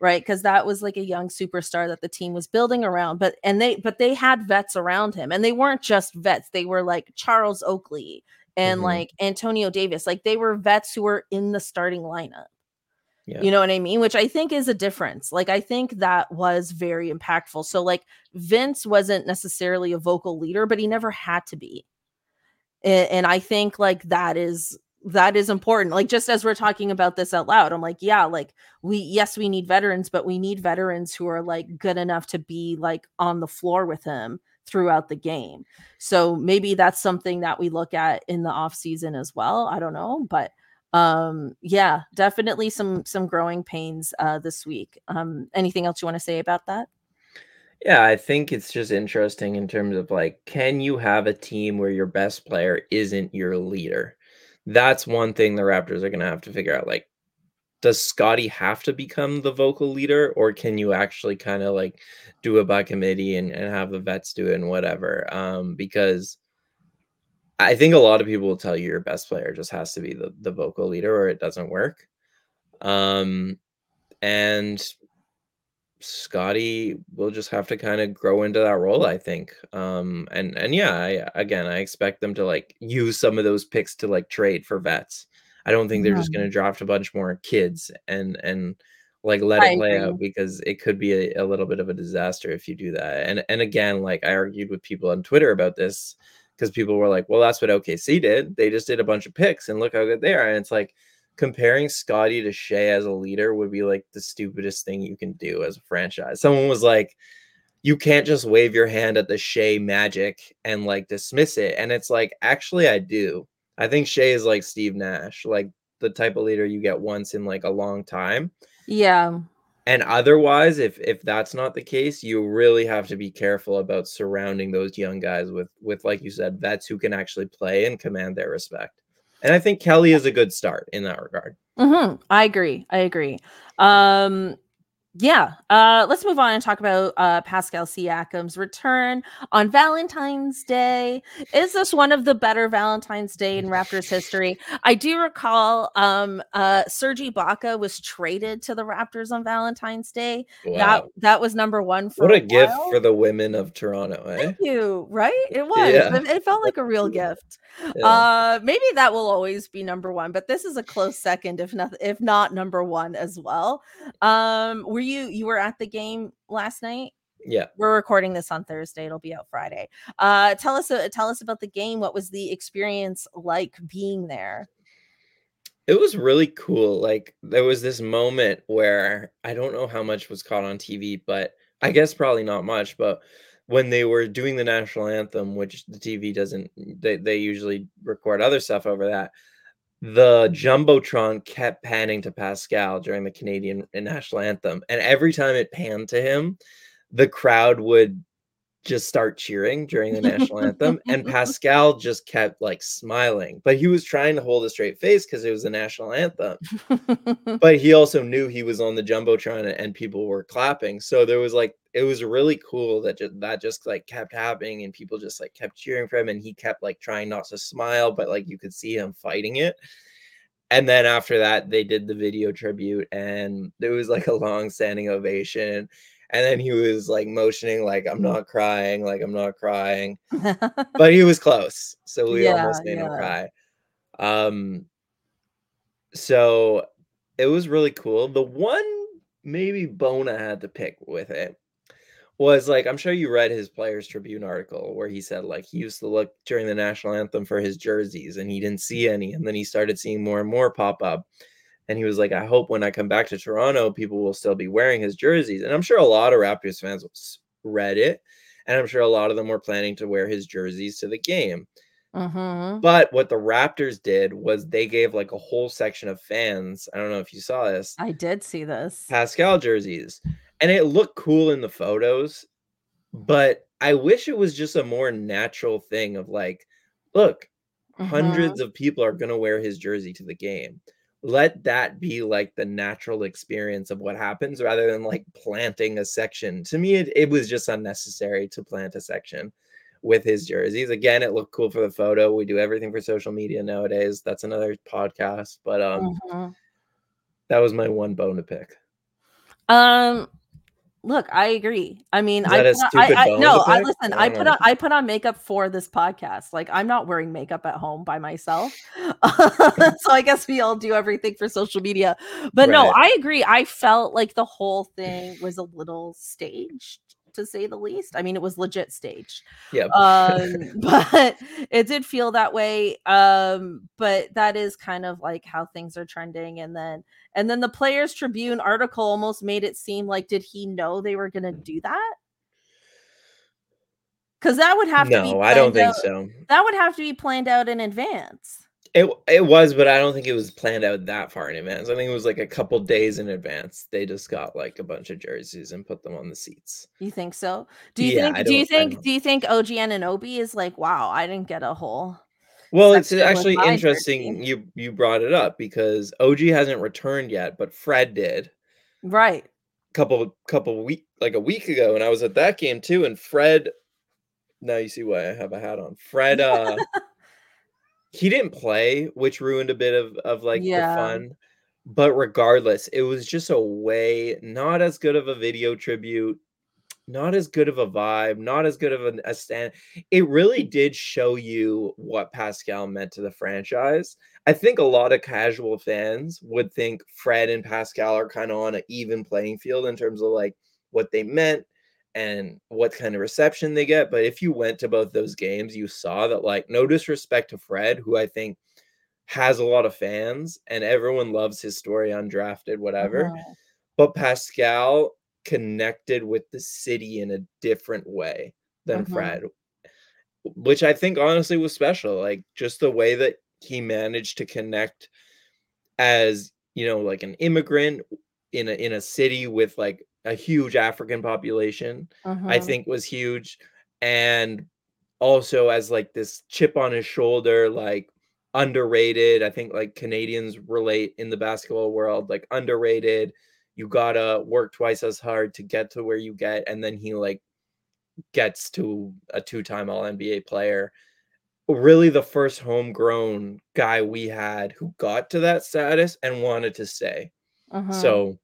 right? Because that was like a young superstar that the team was building around, but and they but they had vets around him, and they weren't just vets, they were like Charles Oakley and mm-hmm. like Antonio Davis, like they were vets who were in the starting lineup. Yeah. You know what I mean? Which I think is a difference. Like, I think that was very impactful. So, like, Vince wasn't necessarily a vocal leader, but he never had to be. And, and I think, like, that is that is important. Like, just as we're talking about this out loud, I'm like, yeah, like, we, yes, we need veterans, but we need veterans who are like good enough to be like on the floor with him throughout the game. So maybe that's something that we look at in the off season as well. I don't know, but um yeah definitely some some growing pains uh this week. Um anything else you want to say about that? Yeah i think it's just interesting in terms of like can you have a team where your best player isn't your leader? That's one thing the raptors are going to have to figure out like does Scottie have to become the vocal leader or can you actually kind of like do it by committee and, and have the vets do it and whatever? Um because I think a lot of people will tell you your best player just has to be the, the vocal leader or it doesn't work. Um, and Scottie will just have to kind of grow into that role, I think. Um, and and yeah, I, again, I expect them to like use some of those picks to like trade for vets. I don't think they're yeah. just going to draft a bunch more kids and and like let I it play agree. out because it could be a, a little bit of a disaster if you do that. And and again, like I argued with people on Twitter about this because people were like, well, that's what OKC did. They just did a bunch of picks and look how good they are. And it's like comparing Scottie to Shai as a leader would be like the stupidest thing you can do as a franchise. Someone was like, you can't just wave your hand at the Shai magic and like dismiss it. And it's like, actually, I do. I think Shai is like Steve Nash, like the type of leader you get once in like a long time. Yeah and otherwise if if that's not the case you really have to be careful about surrounding those young guys with with like you said vets who can actually play and command their respect. And i think kelly is a good start in that regard. Mm-hmm. i agree. I agree. Um Yeah. Uh, let's move on and talk about uh, Pascal Siakam's return on Valentine's Day. Is this one of the better Valentine's Day in Raptors history? I do recall um, uh, Serge Ibaka was traded to the Raptors on Valentine's Day. Wow. That that was number one for what a, a gift for the women of Toronto. Eh? Thank you. Right? It was. Yeah. It, it, felt like a real gift. Yeah. Uh, maybe that will always be number one, but this is a close second, if not if not number one as well. Um, were you you were at the game last night? Yeah. We're recording this on Thursday. It'll be out Friday. Uh tell us uh, tell us about the game. What was the experience like being there? It was really cool. Like there was this moment where I don't know how much was caught on TV, but I guess probably not much, but when they were doing the national anthem, which the TV doesn't they, they usually record other stuff over that the jumbotron kept panning to Pascal during the Canadian uh, national anthem, and every time it panned to him, the crowd would just start cheering during the national anthem and Pascal just kept like smiling but he was trying to hold a straight face because it was the national anthem. But he also knew he was on the jumbotron and people were clapping so there was like it was really cool that just, that just like kept happening and people just like kept cheering for him and he kept like trying not to smile but like you could see him fighting it. And then after that they did the video tribute and there was like a long standing ovation. And then he was like motioning like i'm not crying like i'm not crying. But he was close so we yeah, almost made yeah. him cry. Um so it was really cool. The one maybe bone i had to pick with it was like i'm sure you read his players tribune article where he said like he used to look during the national anthem for his jerseys and he didn't see any and then he started seeing more and more pop up and he was like, I hope when I come back to Toronto, people will still be wearing his jerseys. And I'm sure a lot of Raptors fans read it. And I'm sure a lot of them were planning to wear his jerseys to the game. Mm-hmm. But what the Raptors did was they gave like a whole section of fans. I don't know if you saw this. I did see this. Pascal jerseys. And it looked cool in the photos. But I wish it was just a more natural thing of like, look, mm-hmm. hundreds of people are going to wear his jersey to the game let that be like the natural experience of what happens rather than like planting a section. To me, it, it was just unnecessary to plant a section with his jerseys. Again, it looked cool for the photo. We do everything for social media nowadays. That's another podcast, but um mm-hmm. that was my one bone to pick. Um Look, I agree. I mean, I, put on, I, I no, I listen. I, I put on I put on makeup for this podcast. Like, I'm not wearing makeup at home by myself, so I guess we all do everything for social media. But right. no, I agree. I felt like the whole thing was a little staged to say the least. I mean, it was legit staged. Yeah. Um, but it did feel that way. Um, but that is kind of like how things are trending. And then and then the Players Tribune article almost made it seem like did he know they were gonna do that? Because that would have no, to be. No, I don't think out, so. That would have to be planned out in advance. It it was, but I don't think it was planned out that far in advance. I think it was like a couple days in advance. They just got like a bunch of jerseys and put them on the seats. You think so? Do you yeah, think? Do you think? Do you think OG Anunoby is like, wow, I didn't get a whole. Well, it's actually interesting jersey. you you brought it up because OG hasn't returned yet, but Fred did. Right. Couple couple week like a week ago, and I was at that game too. And Fred, now you see why I have a hat on. Fred, uh, he didn't play, which ruined a bit of of like yeah. the fun. But regardless, it was just a way not as good of a video tribute, not as good of a vibe, not as good of a, a stand. It really did show you what Pascal meant to the franchise. I think a lot of casual fans would think Fred and Pascal are kind of on an even playing field in terms of like what they meant and what kind of reception they get. But if you went to both those games, you saw that, like, no disrespect to Fred, who I think has a lot of fans and everyone loves his story, undrafted, whatever. Uh-huh. But Pascal connected with the city in a different way than uh-huh. Fred, which I think honestly was special. Like, just the way that he managed to connect as, you know, like an immigrant in a in a city with like a huge African population, uh-huh. I think was huge. And also as like this chip on his shoulder, like underrated. I think like Canadians relate in the basketball world, like underrated, you gotta work twice as hard to get to where you get, and then he like gets to a two-time All NBA player. Really, the first homegrown guy we had who got to that status and wanted to stay. Mhm. So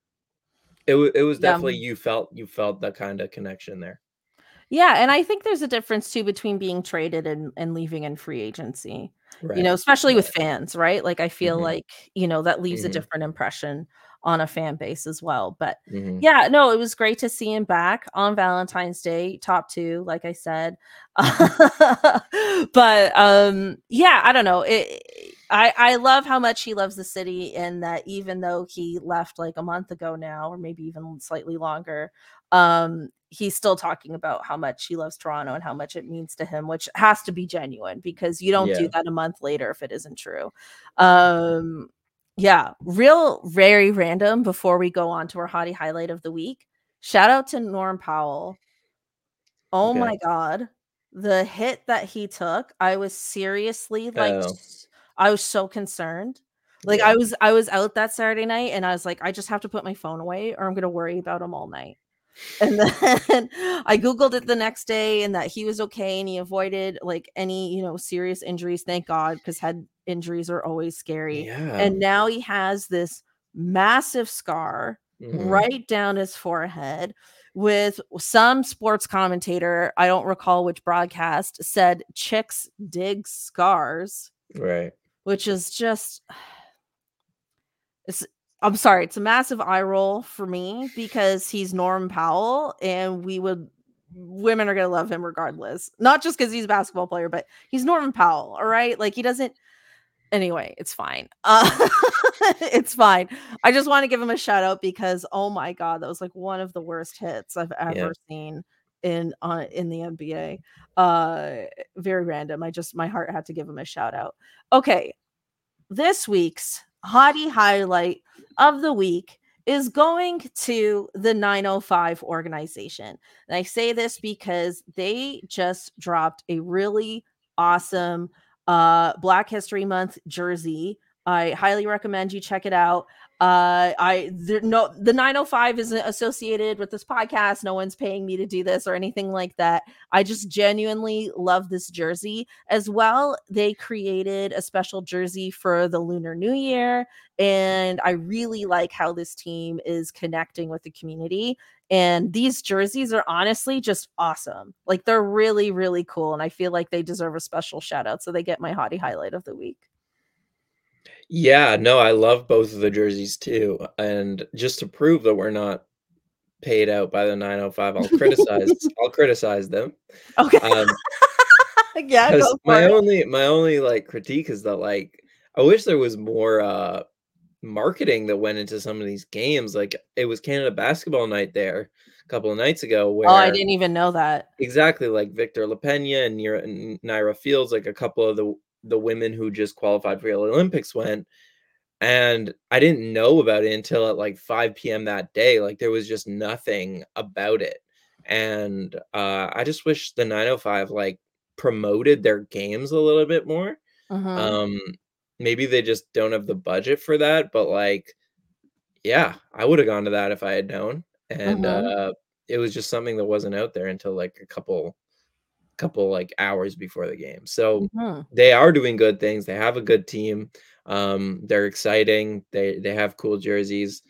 it it was Yeah. definitely you felt you felt that kind of connection there. Yeah, and I think there's a difference too between being traded and, and leaving in free agency. Right. You know, especially with fans, right? Like I feel Mhm. like, you know, that leaves a Mhm. different impression on a fan base as well. But Mhm. yeah, no, it was great to see him back on Valentine's Day, top two, like I said. but um, yeah, I don't know. It, I I love how much he loves the city, and that even though he left like a month ago now, or maybe even slightly longer, um, he's still talking about how much he loves Toronto and how much it means to him, which has to be genuine because you don't do that a month later if it isn't true. Um, yeah, real very random before we go on to our hottie highlight of the week. Shout out to Norm Powell. Oh Okay. my god. The hit that he took, I was seriously like Oh. I was so concerned. Like Yeah. I was I was out that Saturday night and I was like I just have to put my phone away or I'm going to worry about him all night. And then I googled it the next day and that he was okay and he avoided like any, you know, serious injuries, thank God, because head injuries are always scary. Yeah. And now he has this massive scar Mhm. right down his forehead with some sports commentator, I don't recall which broadcast, said chicks dig scars, Right. Which is just it's I'm sorry, it's a massive eye roll for me because he's Norm Powell and we would women are gonna love him regardless. Not just because he's a basketball player, but he's Norman Powell, all right? Like he doesn't anyway, it's fine. Uh it's fine. I just want to give him a shout out because oh my god, that was like one of the worst hits I've ever seen in uh, in the NBA. Uh very random. I just my heart had to give him a shout out. Okay. This week's hottie highlight of the week is going to the 905 organization. And I say this because they just dropped a really awesome uh Black History Month jersey. I highly recommend you check it out. Uh I there no the 905 isn't associated with this podcast. No one's paying me to do this or anything like that. I just genuinely love this jersey. As well, they created a special jersey for the Lunar New Year and I really like how this team is connecting with the community. And these jerseys are honestly just awesome. Like they're really, really cool. And I feel like they deserve a special shout out. So they get my hottie highlight of the week. Yeah, no, I love both of the jerseys too. And just to prove that we're not paid out by the 905, I'll criticize I'll criticize them. Okay. Um yeah, because go for my it. only my only like critique is that like I wish there was more uh marketing that went into some of these games. Like it was Canada basketball night there a couple of nights ago where Oh, I didn't even know that. exactly like Victor LaPena and Nira, and Nirra Fields, like a couple of the the women who just qualified for the Olympics went. And I didn't know about it until at like 5 p.m. that day. Like there was just nothing about it. And uh, I just wish the 905 like promoted their games a little bit more. Mhm. Um, maybe they just don't have the budget for that, but like, yeah, I would have gone to that if I had known. And Mhm. uh, it was just something that wasn't out there until like a couple, couple like hours before the game. So Mhm. they are doing good things. They have a good team. Um, they're exciting. They they have cool jerseys.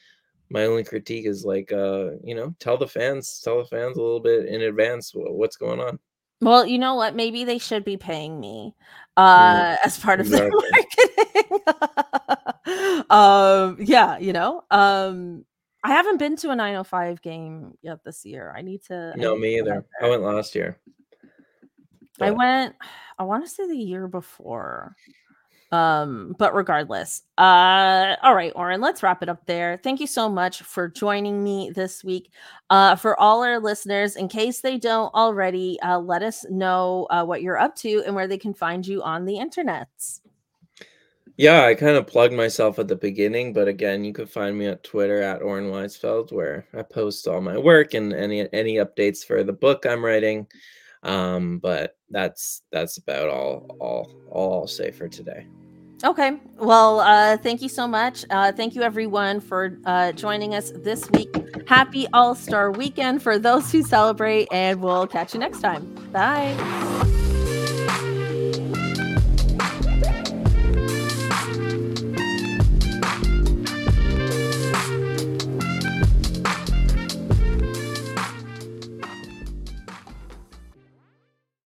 My only critique is like, uh, you know, tell the fans, tell the fans a little bit in advance wh- what's going on. Well, you know what? Maybe they should be paying me uh as part of their marketing. um yeah, you know. Um I haven't been to a 905 game yet this year. I need to No, need me to either. I went last year. I went I want to say the year before. Um, but regardless, uh, all right, Oren, let's wrap it up there. Thank you so much for joining me this week. Uh, for all our listeners, in case they don't already, uh, let us know uh, what you're up to and where they can find you on the internets. Yeah, I kind of plugged myself at the beginning, but again, you can find me at Twitter at Oren Weisfeld, where I post all my work and any any updates for the book I'm writing. Um, but that's that's about all all all I'll say for today. Okay. Well, uh, thank you so much. Uh, thank you, everyone, for uh, joining us this week. Happy All Star Weekend for those who celebrate, and we'll catch you next time. Bye.